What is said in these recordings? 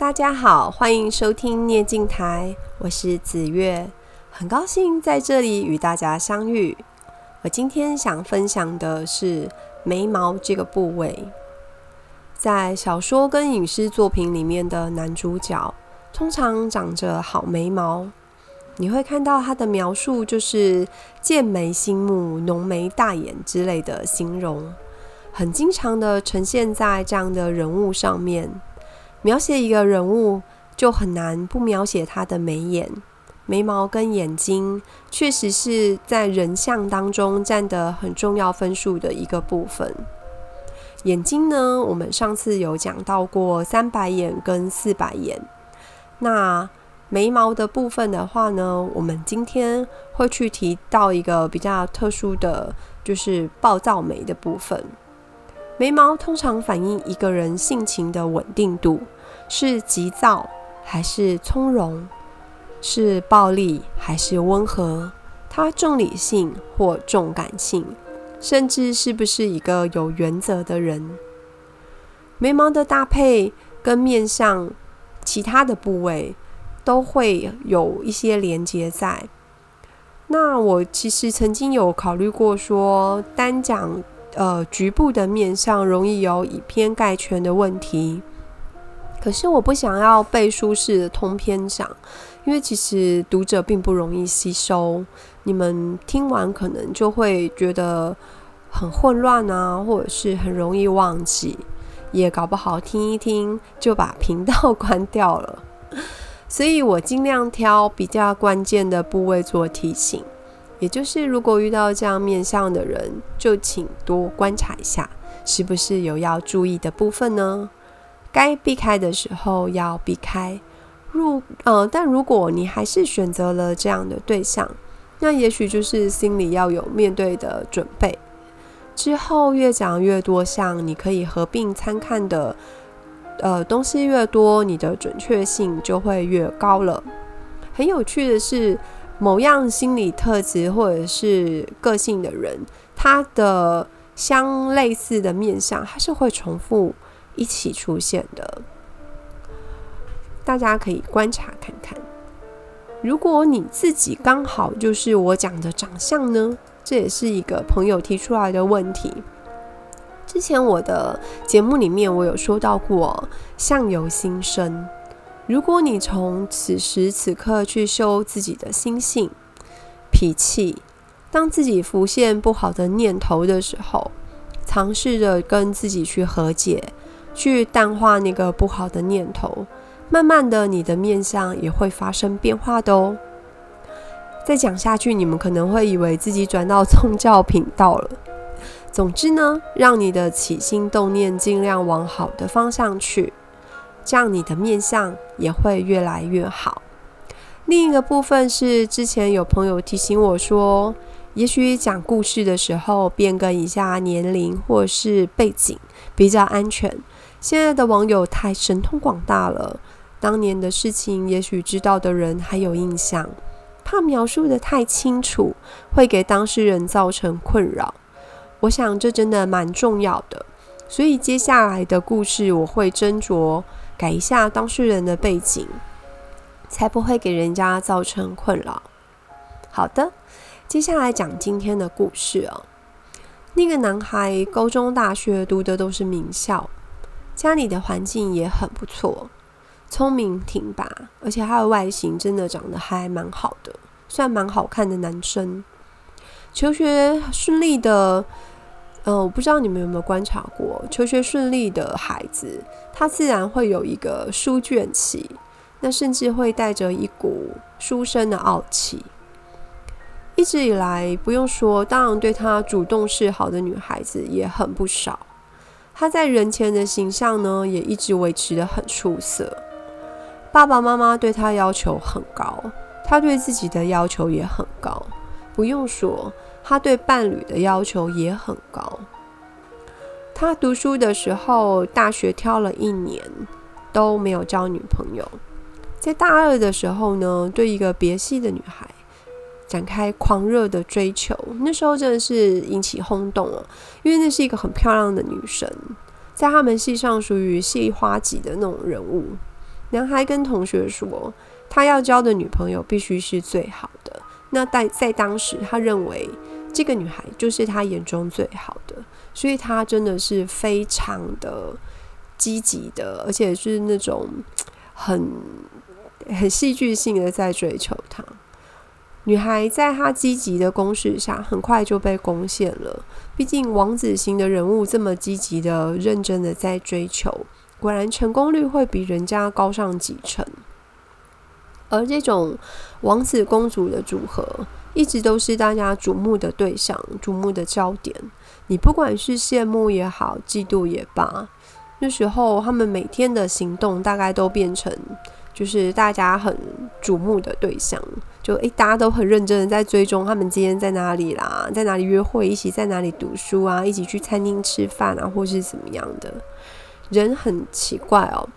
大家好，欢迎收听念经台，我是子月，很高兴在这里与大家相遇。我今天想分享的是眉毛这个部位，在小说跟影视作品里面的男主角通常长着好眉毛，你会看到他的描述就是剑眉星目、浓眉大眼之类的形容，很经常的呈现在这样的人物上面。描写一个人物，就很难不描写他的眉眼、眉毛跟眼睛，确实是在人像当中占得很重要分数的一个部分。眼睛呢，我们上次有讲到过三白眼跟四白眼。那眉毛的部分的话呢，我们今天会去提到一个比较特殊的，就是暴躁眉的部分。眉毛通常反映一个人性情的稳定度，是急躁还是从容，是暴力还是温和，他重理性或重感性，甚至是不是一个有原则的人。眉毛的搭配跟面相其他的部位都会有一些连接在。那我其实曾经有考虑过说，单讲。呃，局部的面相容易有以偏概全的问题，可是我不想要背书式的通篇讲，因为其实读者并不容易吸收，你们听完可能就会觉得很混乱啊，或者是很容易忘记，也搞不好听一听就把频道关掉了，所以我尽量挑比较关键的部位做提醒。也就是，如果遇到这样面相的人，就请多观察一下，是不是有要注意的部分呢？该避开的时候要避开。如呃，但如果你还是选择了这样的对象，那也许就是心里要有面对的准备。之后越讲越多项，你可以合并参看的，呃，东西越多，你的准确性就会越高了。很有趣的是。某样心理特质或者是个性的人，他的相类似的面相，它是会重复一起出现的。大家可以观察看看。如果你自己刚好就是我讲的长相呢？这也是一个朋友提出来的问题。之前我的节目里面我有说到过，相由心生。如果你从此时此刻去修自己的心性、脾气，当自己浮现不好的念头的时候，尝试着跟自己去和解，去淡化那个不好的念头，慢慢的，你的面相也会发生变化的哦。再讲下去，你们可能会以为自己转到宗教频道了。总之呢，让你的起心动念尽量往好的方向去。这样你的面相也会越来越好。另一个部分是，之前有朋友提醒我说，也许讲故事的时候变更一下年龄或是背景比较安全。现在的网友太神通广大了，当年的事情也许知道的人还有印象，怕描述得太清楚会给当事人造成困扰。我想这真的蛮重要的，所以接下来的故事我会斟酌。改一下当事人的背景，才不会给人家造成困扰。好的，接下来讲今天的故事哦。那个男孩高中、大学读的都是名校，家里的环境也很不错，聪明挺拔，而且他的外形真的长得还蛮好的，算蛮好看的男生。求学顺利的。嗯、我不知道你们有没有观察过，求学顺利的孩子，他自然会有一个书卷气，那甚至会带着一股书生的傲气。一直以来，不用说，当然对他主动示好的女孩子也很不少。他在人前的形象呢，也一直维持得很出色。爸爸妈妈对他要求很高，他对自己的要求也很高。不用说。他对伴侣的要求也很高。他读书的时候，大学挑了一年都没有交女朋友。在大二的时候呢，对一个别系的女孩展开狂热的追求。那时候真的是引起轰动了，因为那是一个很漂亮的女生，在他们系上属于系花级的那种人物。男孩跟同学说，他要交的女朋友必须是最好的。那在在当时，他认为这个女孩就是他眼中最好的，所以他真的是非常的积极的，而且是那种很很戏剧性的在追求她。女孩在他积极的攻势下，很快就被攻陷了。毕竟王子型的人物这么积极的、认真的在追求，果然成功率会比人家高上几成。而这种王子公主的组合，一直都是大家瞩目的对象、瞩目的焦点。你不管是羡慕也好，嫉妒也罢，那时候他们每天的行动大概都变成。就是大家很瞩目的对象，就诶、大家都很认真的在追踪他们今天在哪里啦，在哪里约会，一起在哪里读书啊，一起去餐厅吃饭啊，或是怎么样的。人很奇怪哦，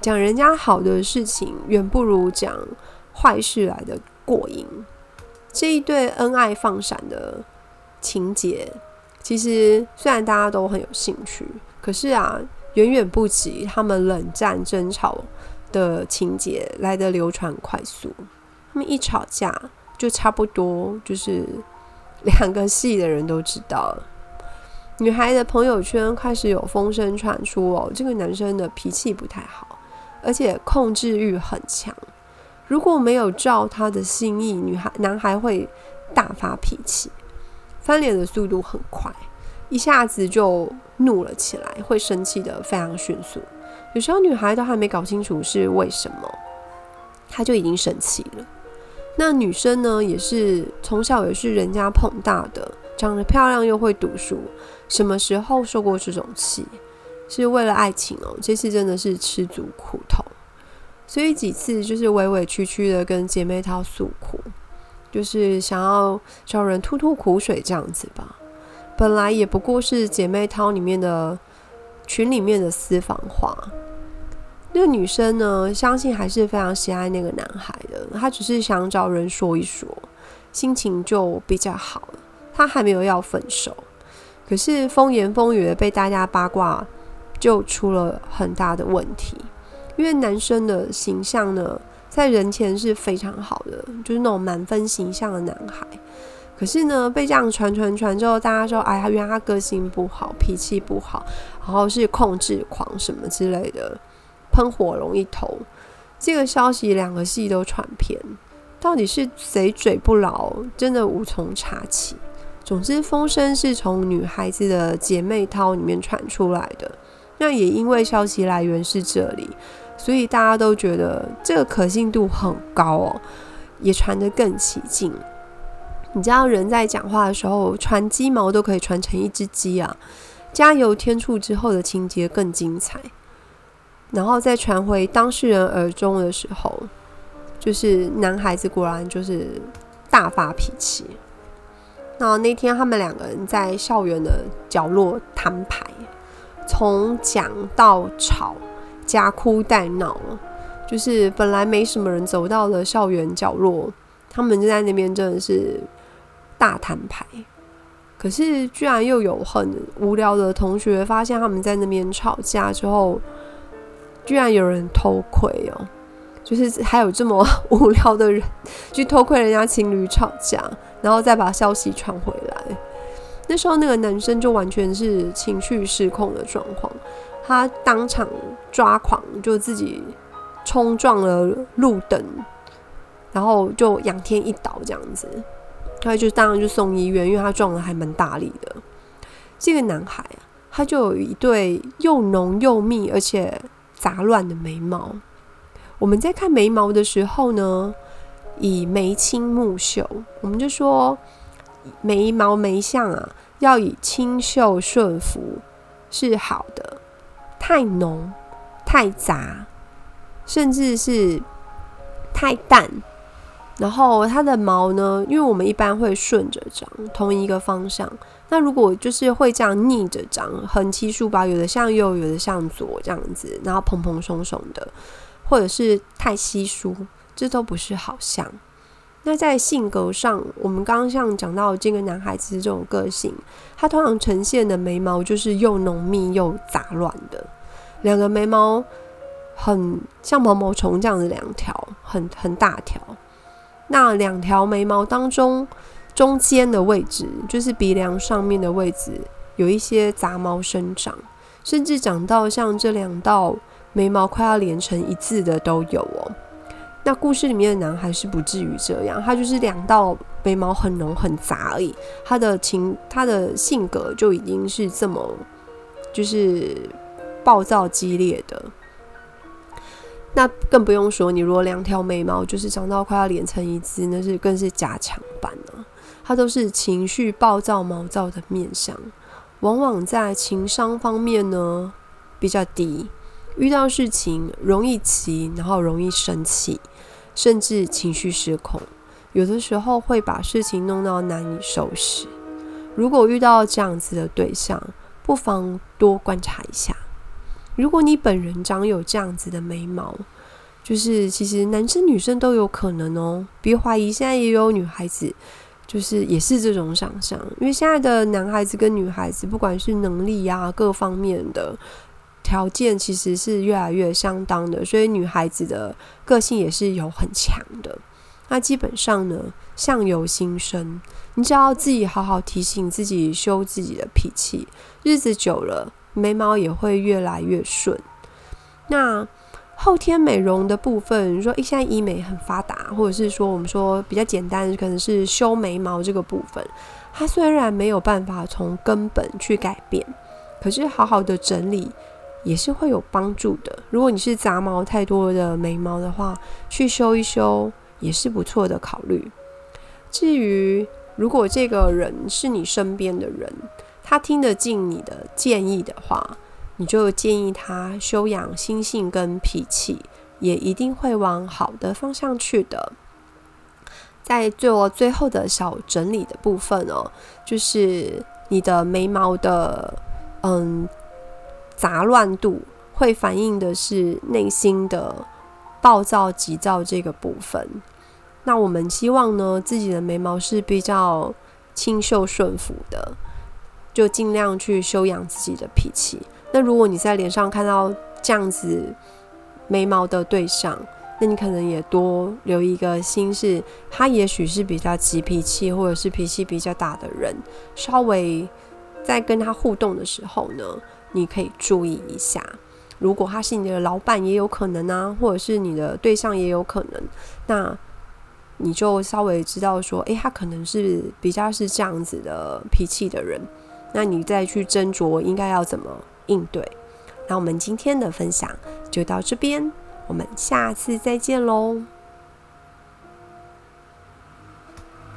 讲人家好的事情，远不如讲坏事来的过瘾。这一对恩爱放闪的情节，其实虽然大家都很有兴趣，可是啊，远远不及他们冷战争吵的情节来得流传快速，他们一吵架就差不多就是两个系的人都知道了。女孩的朋友圈开始有风声传出哦，这个男生的脾气不太好，而且控制欲很强。如果没有照他的心意，女孩男孩会大发脾气，翻脸的速度很快，一下子就怒了起来，会生气的非常迅速。有时候女孩都还没搞清楚是为什么，她就已经生气了。那女生呢，也是从小也是人家捧大的，长得漂亮又会读书，什么时候受过这种气？是为了爱情哦，这次真的是吃足苦头。所以几次就是委委屈屈的跟姐妹淘诉苦，就是想要找人吐吐苦水这样子吧。本来也不过是姐妹淘里面的。群里面的私房话，那个女生呢，相信还是非常喜爱那个男孩的。她只是想找人说一说，心情就比较好了。她还没有要分手，可是风言风语的被大家八卦，就出了很大的问题。因为男生的形象呢，在人前是非常好的，就是那种满分形象的男孩。可是呢，被这样传传传之后，大家说：“哎呀，原来他个性不好，脾气不好，然后是控制狂什么之类的，喷火龙一头。”这个消息两个系都传遍，到底是谁嘴不牢，真的无从查起。总之，风声是从女孩子的姐妹淘里面传出来的。那也因为消息来源是这里，所以大家都觉得这个可信度很高哦，也传得更起劲。你知道人在讲话的时候传鸡毛都可以传成一只鸡啊！加油添醋之后的情节更精彩，然后再传回当事人耳中的时候，就是男孩子果然就是大发脾气。那那天他们两个人在校园的角落摊牌，从讲到吵，夹哭带闹，就是本来没什么人走到了校园角落，他们就在那边真的是。大摊牌，可是居然又有很无聊的同学发现他们在那边吵架之后，居然有人偷窥哦，就是还有这么无聊的人去偷窥人家情侣吵架，然后再把消息传回来。那时候那个男生就完全是情绪失控的状况，他当场抓狂，就自己冲撞了路灯，然后就仰天一倒这样子。他就当然就送医院，因为他撞得还蛮大力的。这个男孩啊，他就有一对又浓又密而且杂乱的眉毛。我们在看眉毛的时候呢，以眉清目秀，我们就说眉毛眉相啊，要以清秀顺服是好的。太浓、太杂，甚至是太淡。然后它的毛呢，因为我们一般会顺着长，同一个方向。那如果就是会这样逆着长，横七竖八，有的向右，有的向左这样子，然后蓬蓬松松的，或者是太稀疏，这都不是好像。那在性格上，我们刚刚像讲到这个男孩子这种个性，他通常呈现的眉毛就是又浓密又杂乱的，两个眉毛很像毛毛虫这样的两条，很很大条。那两条眉毛当中，中间的位置就是鼻梁上面的位置，有一些杂毛生长，甚至长到像这两道眉毛快要连成一字的都有哦。那故事里面的男孩是不至于这样，他就是两道眉毛很浓很杂而已。他的情，他的性格就已经是这么，就是暴躁激烈的。那更不用说，你如果两条眉毛就是长到快要连成一字，那是更是加强版了。他都是情绪暴躁、毛躁的面相，往往在情商方面呢比较低，遇到事情容易急，然后容易生气，甚至情绪失控，有的时候会把事情弄到难以收拾。如果遇到这样子的对象，不妨多观察一下。如果你本人长有这样子的眉毛，就是其实男生女生都有可能哦，别怀疑，现在也有女孩子。就是也是这种想象，因为现在的男孩子跟女孩子，不管是能力啊各方面的条件，其实是越来越相当的，所以女孩子的个性也是有很强的。那基本上呢，相由心生，你只要自己好好提醒自己，修自己的脾气，日子久了，眉毛也会越来越顺。那。后天美容的部分，你说，诶，现在医美很发达，或者是说，我们说比较简单，可能是修眉毛这个部分，它虽然没有办法从根本去改变，可是好好的整理也是会有帮助的。如果你是杂毛太多的眉毛的话，去修一修也是不错的考虑。至于如果这个人是你身边的人，他听得进你的建议的话，你就建议他修养心性跟脾气，也一定会往好的方向去的。在做最后的小整理的部分哦，就是你的眉毛的嗯杂乱度，会反映的是内心的暴躁急躁这个部分。那我们希望呢，自己的眉毛是比较清秀顺服的，就尽量去修养自己的脾气。那如果你在脸上看到这样子眉毛的对象，那你可能也多留一个心，是他也许是比较急脾气，或者是脾气比较大的人，稍微在跟他互动的时候呢，你可以注意一下。如果他是你的老板，也有可能啊，或者是你的对象也有可能，那你就稍微知道说，诶，他可能是比较是这样子的脾气的人，那你再去斟酌应该要怎么应对，那我们今天的分享就到这边，我们下次再见喽。